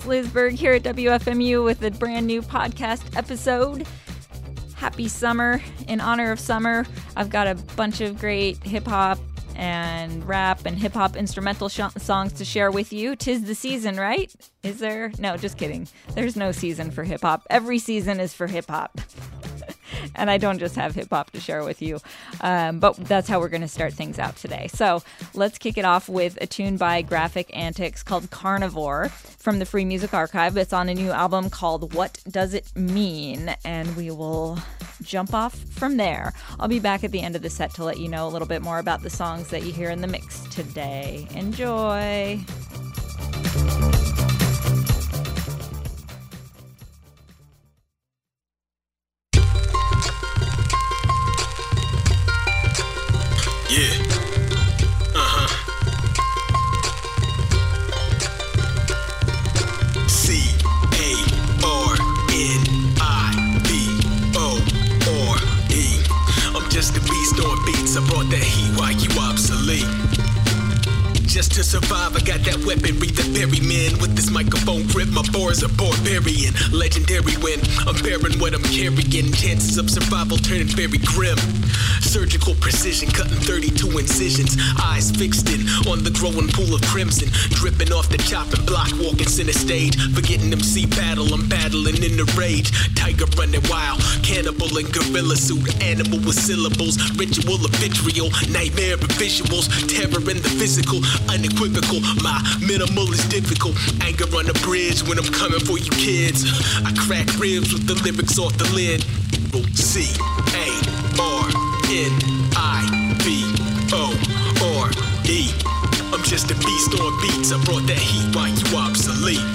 It's Liz Berg here at WFMU with a brand new podcast episode. Happy summer. In honor of summer, I've got a bunch of great hip hop and rap and hip hop instrumental sh- songs to share with you. Tis the season, right? Is there? No, just kidding. There's no season for hip hop. Every season is for hip hop. And I don't just have hip hop to share with you. Um, but that's how we're going to start things out today. So let's kick it off with a tune by Graphic Antics called Carnivore from the Free Music Archive. It's on a new album called What Does It Mean? And we will jump off from there. I'll be back at the end of the set to let you know a little bit more about the songs that you hear in the mix today. Enjoy. Obsolete. Just to survive, I got that weaponry that bury men with this microphone grip. My bars are barbarian, legendary when I'm bearing what I'm carrying. Chances of survival turning very grim. Surgical precision, cutting 32 incisions. Eyes fixed in on the growing pool of crimson, dripping off the chopping block, walking center stage. Forgetting them see battle, I'm battling in the rage. Tiger running wild, cannibal and gorilla suit, animal with syllables, ritual of vitriol, nightmare of visuals, terror in the physical, unequivocal. My minimal is difficult. Anger on the bridge when I'm coming for you kids. I crack ribs with the lyrics off the lid. C A R N I V O R E. I'm just a beast on beats. I brought that heat while you obsolete.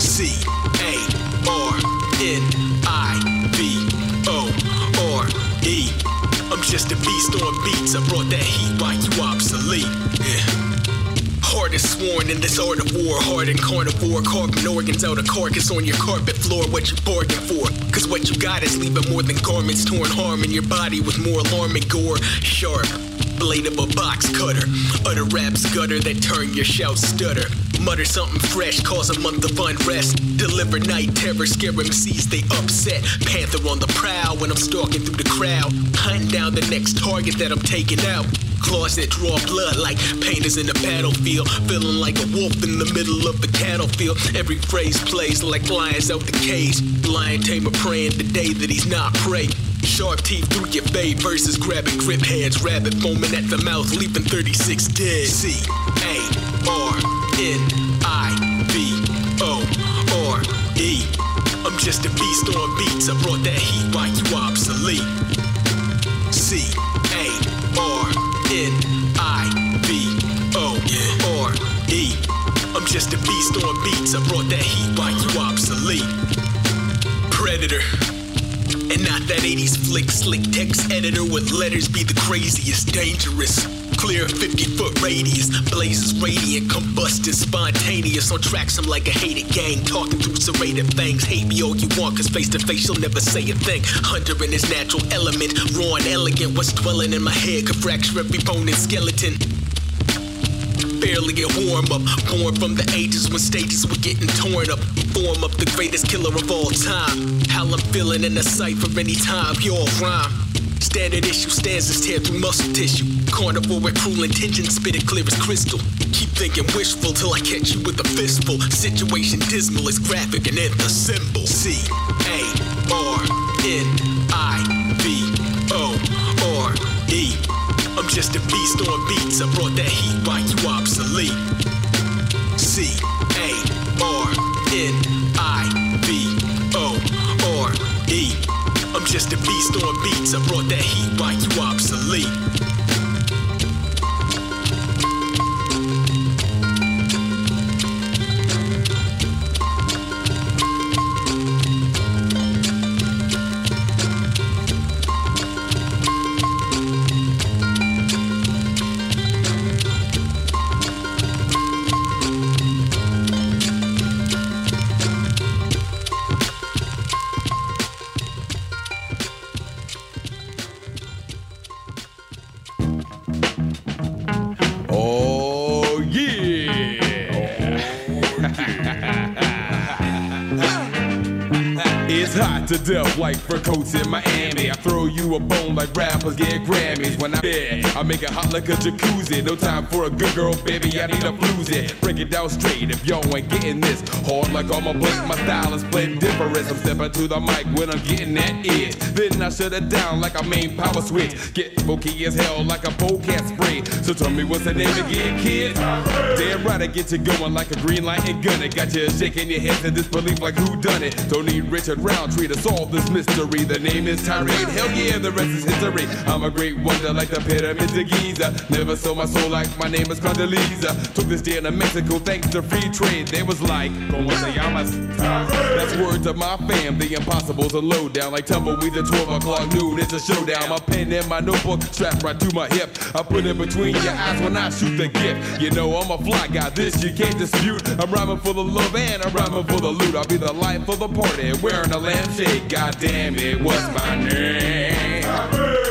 C A R N I V just a beast on beats. I brought that heat while you obsolete. Yeah. Heart is sworn in this art of war. Hard and carnivore. Carving organs out of carcass on your carpet floor. What you bargained for? Cause what you got is leaving more than garments. Torn harm in your body with more alarming gore. Sharp. Blade of a box cutter. Utter raps gutter that turn your shout stutter. Mutter something fresh, cause a month of unrest. Deliver night terror, scare MCs, they upset. Panther on the prowl when I'm stalking through the crowd. Hunting down the next target that I'm taking out. Claws that draw blood like painters in the battlefield. Feeling like a wolf in the middle of the cattle field. Every phrase plays like lions out the cage. Lion tamer praying the day that he's not prey. Sharp teeth through your bay versus grabbing grip hands. Rabbit foaming at the mouth, leaping 36 dead. C A R N I V O R E. I'm just a beast on beats. I brought that heat while you obsolete. C A R N I V O R E. I'm just a beast on beats. I brought that heat while you obsolete. Predator. And not that 80s flick, slick text editor with letters be the craziest, dangerous. Clear 50 foot radius, blazes radiant, combusting, spontaneous. On tracks, I'm like a hated gang, talking through serrated fangs. Hate me all you want, cause face to face, you'll never say a thing. Hunter in his natural element, raw and elegant. What's dwelling in my head could fracture every bone and skeleton barely a warm up. Born from the ages when stages were getting torn up. Form up the greatest killer of all time. How I'm feeling in the cipher anytime y'all rhyme. Standard issue stanzas tear through muscle tissue. Carnivore with cruel intentions, spit it clear as crystal. Keep thinking wishful till I catch you with a fistful. Situation dismal is graphic and in the symbol. C A R N just a beast on beats. I brought that heat while you obsolete. C A R N I V O R E. I'm just a beast on beats. I brought that heat while you obsolete. Like fur coats in Miami. I throw you a bone like rappers get Grammys. When I'm there, I make it hot like a jacuzzi. No time for a good girl, baby. I need a floozy. Break it down straight if y'all ain't getting this. Hard like all my blade, my style is different. I'm stepping to the mic when I'm getting that itch. Then I shut it down like a main power switch. Get funky as hell like a cat spray. So tell me what's the name again, kid? Damn right, I get you going like a green light and gun it. Got you shaking your head in disbelief like who done it. Don't need Richard Roundtree to solve this mystery. The name is Tyree. Hell yeah, the rest is history. I'm a great wonder like the of Giza. Never sold my soul like my name is Condoleezza. Took this day to Mexico thanks to free trade. They was like, como se llamas? That's words of my fam. The impossible's a lowdown like tumbleweed at 12 o'clock noon. It's a showdown. My pen and my notebook strapped right to my hip. I put it between your eyes when I shoot the gift. You know I'm a fly guy. This you can't dispute. I'm rhyming for the love and I'm rhyming for the loot. I'll be the life of the party wearing a lampshade. God damn it, what's my name?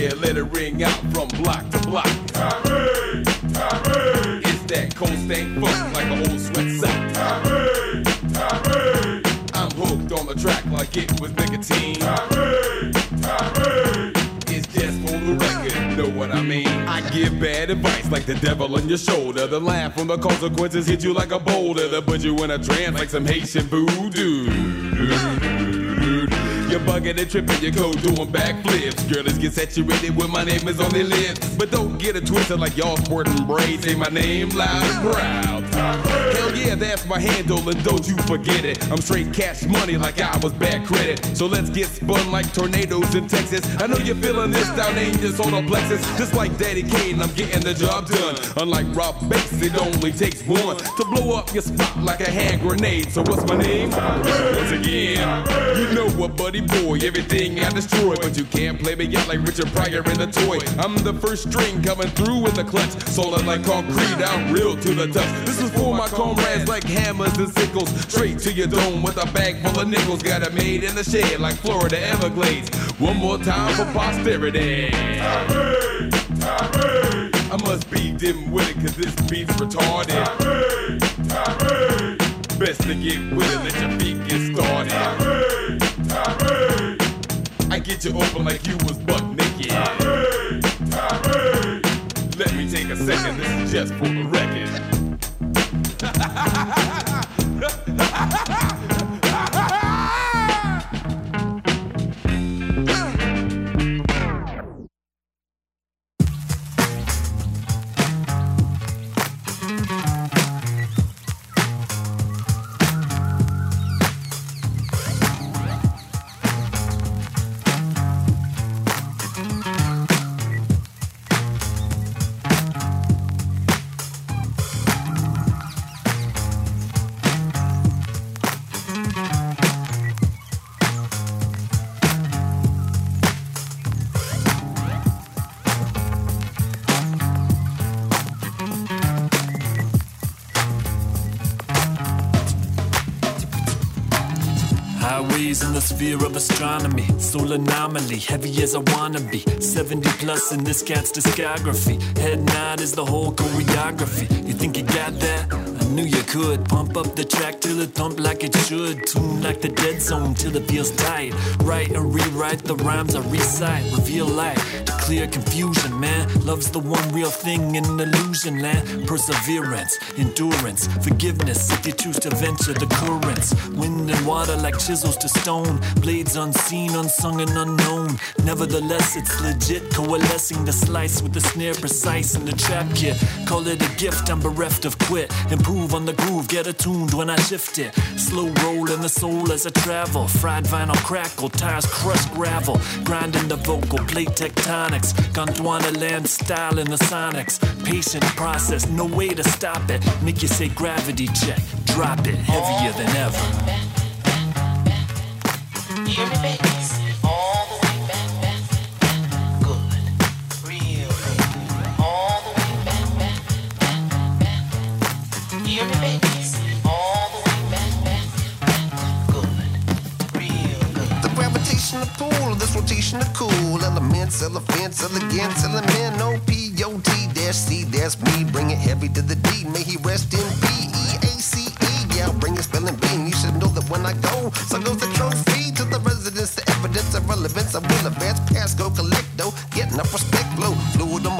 Yeah, let it ring out from block to block. Tommy, Tommy. It's that cold stank funk like a old sweat sock. Tommy, Tommy. I'm hooked on the track like it was nicotine. Tommy, Tommy. It's just for the record, know what I mean? I give bad advice like the devil on your shoulder. The laugh when the consequences hit you like a boulder. That put you in a trance like some Haitian voodoo. You're bugging and tripping, your code doing backflips. Girl, get saturated when my name is on their lips. But don't get it twisted like y'all sporting braids. Say my name loud and proud. Hell yeah, that's my handle, and don't you forget it. I'm straight cash money like I was bad credit. So let's get spun like tornadoes in Texas. I know you're feeling this down in on solar plexus. Just like Daddy Kane, I'm getting the job done. Unlike Rob Base, it only takes one to blow up your spot like a hand grenade. So what's my name? Once again, you know what, buddy boy. Everything I destroy, but you can't play me out like Richard Pryor in the toy. I'm the first string coming through with the clutch. Solid like concrete, I'm real to the touch. This is for my comrades like hammers and sickles. Straight to your dome with a bag full of nickels. Got it made in the shed like Florida Everglades. One more time for posterity. Tommy, Tommy. I must be dim-witted cause this beat's retarded. Best to get with it, let your feet get started. Tommy, I get you open like you was buck naked. Tommy, Tommy. Let me take a second, this is just for the record. sphere of astronomy, solar anomaly, heavy as I wanna be. 70 plus in this cat's discography. Head nod is the whole choreography. You think you got that? Knew you could. Pump up the track till it thump like it should. Tune like the dead zone till it feels tight. Write and rewrite the rhymes I recite. Reveal light to clear confusion, man. Love's the one real thing in illusion land. Perseverance, endurance, forgiveness if you choose to venture the currents. Wind and water like chisels to stone. Blades unseen, unsung, and unknown. Nevertheless, it's legit. Coalescing the slice with the snare precise in the trap kit. Call it a gift, I'm bereft of quit. Improve on the groove, get attuned when I shift it. Slow roll in the soul as I travel. Fried vinyl crackle, tires crush gravel. Grinding the vocal, plate tectonics. Gondwana land style in the sonics. Patient process, no way to stop it. Make you say gravity check, drop it, heavier than ever. Hear me, babies? rotation of cool elements, elephants, elegance, element, O-P-O-T, dash C, that's me, bring it heavy to the D, may he rest in peace. yeah, I'll bring it spelling bean, you should know that when I go, so goes the trophy to the residents, the evidence of relevance, I will advance, pass, go collect, though, getting up, respect, blow, fluid, I'm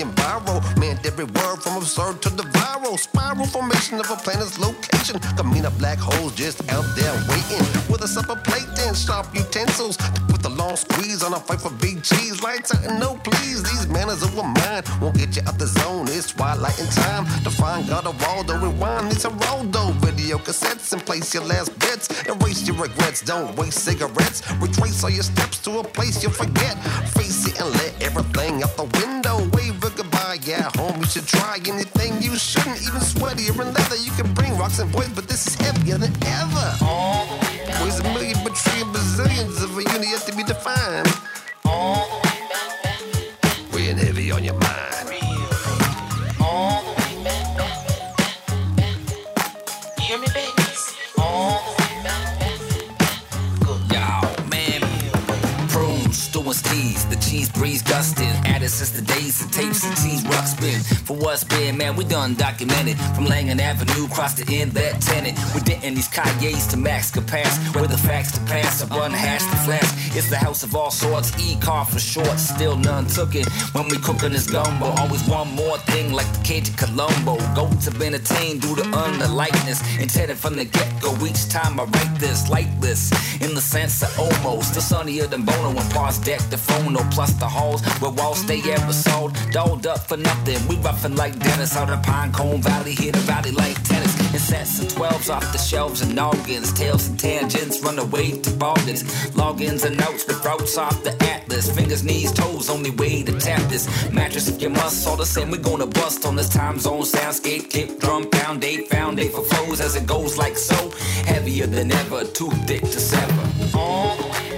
environment. Every word from absurd to the viral. Spiral formation of a planet's location. Camina black holes just out there waiting. With a supper plate and sharp utensils. With a long squeeze on a fight for big cheese. Lights out and no please. These manners of a mind won't get you out the zone. It's twilight in time. To find God of the rewind a though. Video cassettes and place your last bets. Erase your regrets. Don't waste cigarettes. Retrace all your steps to a place you'll forget. Face it and let everything out the window. Wave. Yeah, home, you should try anything you shouldn't. Even sweatier and leather. You can bring rocks and boys, but this is heavier than ever. Weighs a million, but trillion, bazillions of a unit yet to be defined. All the way down. Weighing heavy on your mind. Hear me, babies? Yo, man. Prunes, stewing steez, the cheese breeze gusting. Added since the days of tapes and cheese rock spin. For what's been, man, we done documented. From Langan Avenue across the end that tenant. We denting these Kayes to max pass. Where the facts to pass, I run hash to flash. It's the house of all sorts, E-car for short. Still none took it when we cooking this gumbo. Always one more thing like the cage of Columbo. Goats have been attained due to underlightness. Intended from the get-go each time I write this lightless. In the sense of almost. The sunnier than Bono and Pars deck the phono. The halls where walls stay ever sold. Dolled up for nothing. We roughing like Dennis out of Pinecone Valley. Hit the valley like tennis. And sets and 12s off the shelves and noggins. Tails and tangents run away to bargains. Logins and notes with throats off the atlas. Fingers, knees, toes, only way to tap this. Mattress if you must. All the same, we gonna bust on this time zone. Soundscape, kick, drum, pound, date, found date for flows as it goes like so. Heavier than ever, too thick to sever. Hear me,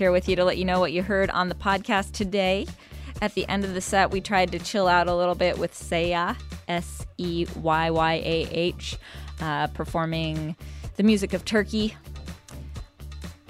here with you to let you know what you heard on the podcast today. At the end of the set, we tried to chill out a little bit with Seyyah, S E Y Y A H, uh, performing the music of Turkey.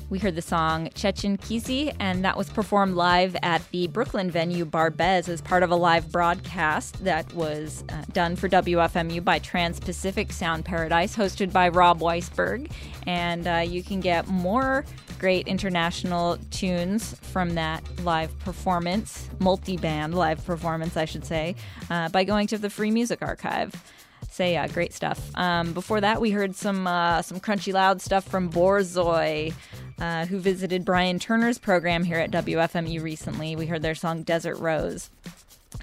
We heard the song Chechen Kisi, and that was performed live at the Brooklyn venue Barbès as part of a live broadcast that was uh, done for WFMU by Trans Pacific Sound Paradise, hosted by Rob Weisberg. And uh, you can get more great international tunes from that live performance, multi band live performance, I should say, uh, by going to the Free Music Archive. Say, yeah, great stuff. Um, before that, we heard some uh, some crunchy loud stuff from Borzoi, uh, who visited Brian Turner's program here at WFMU recently. We heard their song Desert Rose.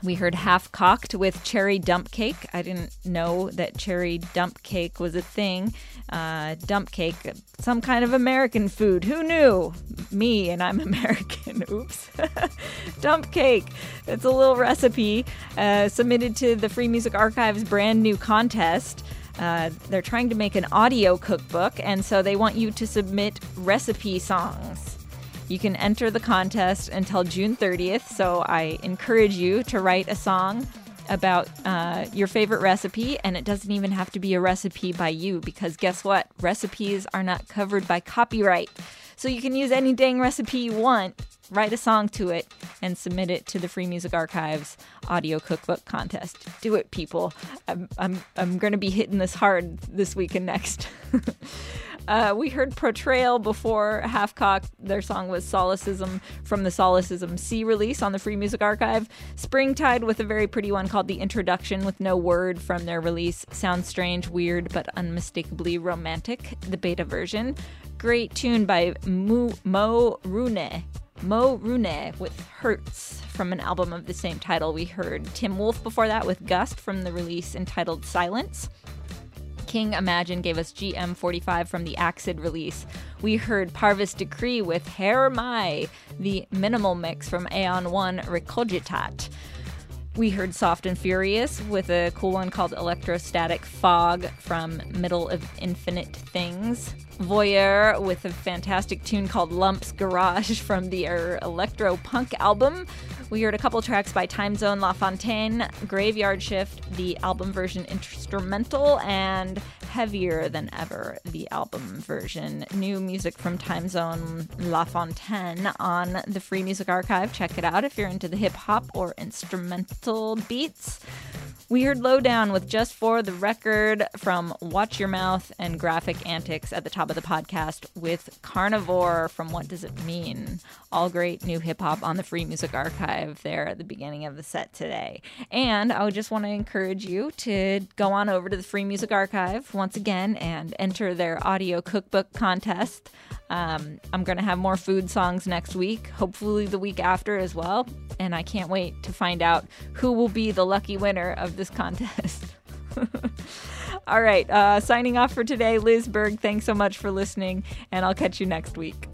We heard Half Cocked with Cherry Dump Cake. I didn't know that cherry dump cake was a thing. Uh, dump cake, some kind of American food. Who knew? Me, and I'm American. Oops. dump cake. It's a little recipe uh, submitted to the Free Music Archive's brand new contest. Uh, they're trying to make an audio cookbook, and so they want you to submit recipe songs. You can enter the contest until June 30th, so I encourage you to write a song about uh, your favorite recipe, and it doesn't even have to be a recipe by you because guess what? Recipes are not covered by copyright. So you can use any dang recipe you want, write a song to it, and submit it to the Free Music Archives audio cookbook contest. Do it, people. I'm, I'm, I'm going to be hitting this hard this week and next. Uh, we heard Portrayal before Halfcock. Their song was Solecism from the Solecism C release on the Free Music Archive. Springtide with a very pretty one called The Introduction with no word from their release. Sounds strange, weird, but unmistakably romantic. The beta version. Great tune by Mo, Mo Rune. Mo Rune with Hurts from an album of the same title. We heard Tim Wolf before that with Gust from the release entitled Silence. King Imagine gave us GM45 from the Acid release. We heard Parvus Decree with Hair Mai, the minimal mix from Aeon 1 Recogitat. We heard Soft and Furious with a cool one called Electrostatic Fog from Middle of Infinite Things. Voyeur with a fantastic tune called Lumps Garage from their electro punk album. We heard a couple tracks by Time Zone La Fontaine, Graveyard Shift, the album version instrumental, and Heavier Than Ever, the album version. New music from Time Zone La Fontaine on the Free Music Archive. Check it out if you're into the hip hop or instrumental beats. We heard Lowdown with Just For the Record from Watch Your Mouth and Graphic Antics at the top of the podcast with Carnivore from What Does It Mean? All great new hip hop on the Free Music Archive there at the beginning of the set today. And I would just want to encourage you to go on over to the Free Music Archive once again and enter their audio cookbook contest. Um, I'm going to have more food songs next week, hopefully the week after as well. And I can't wait to find out who will be the lucky winner of this contest. All right, uh, signing off for today, Liz Berg. Thanks so much for listening, and I'll catch you next week.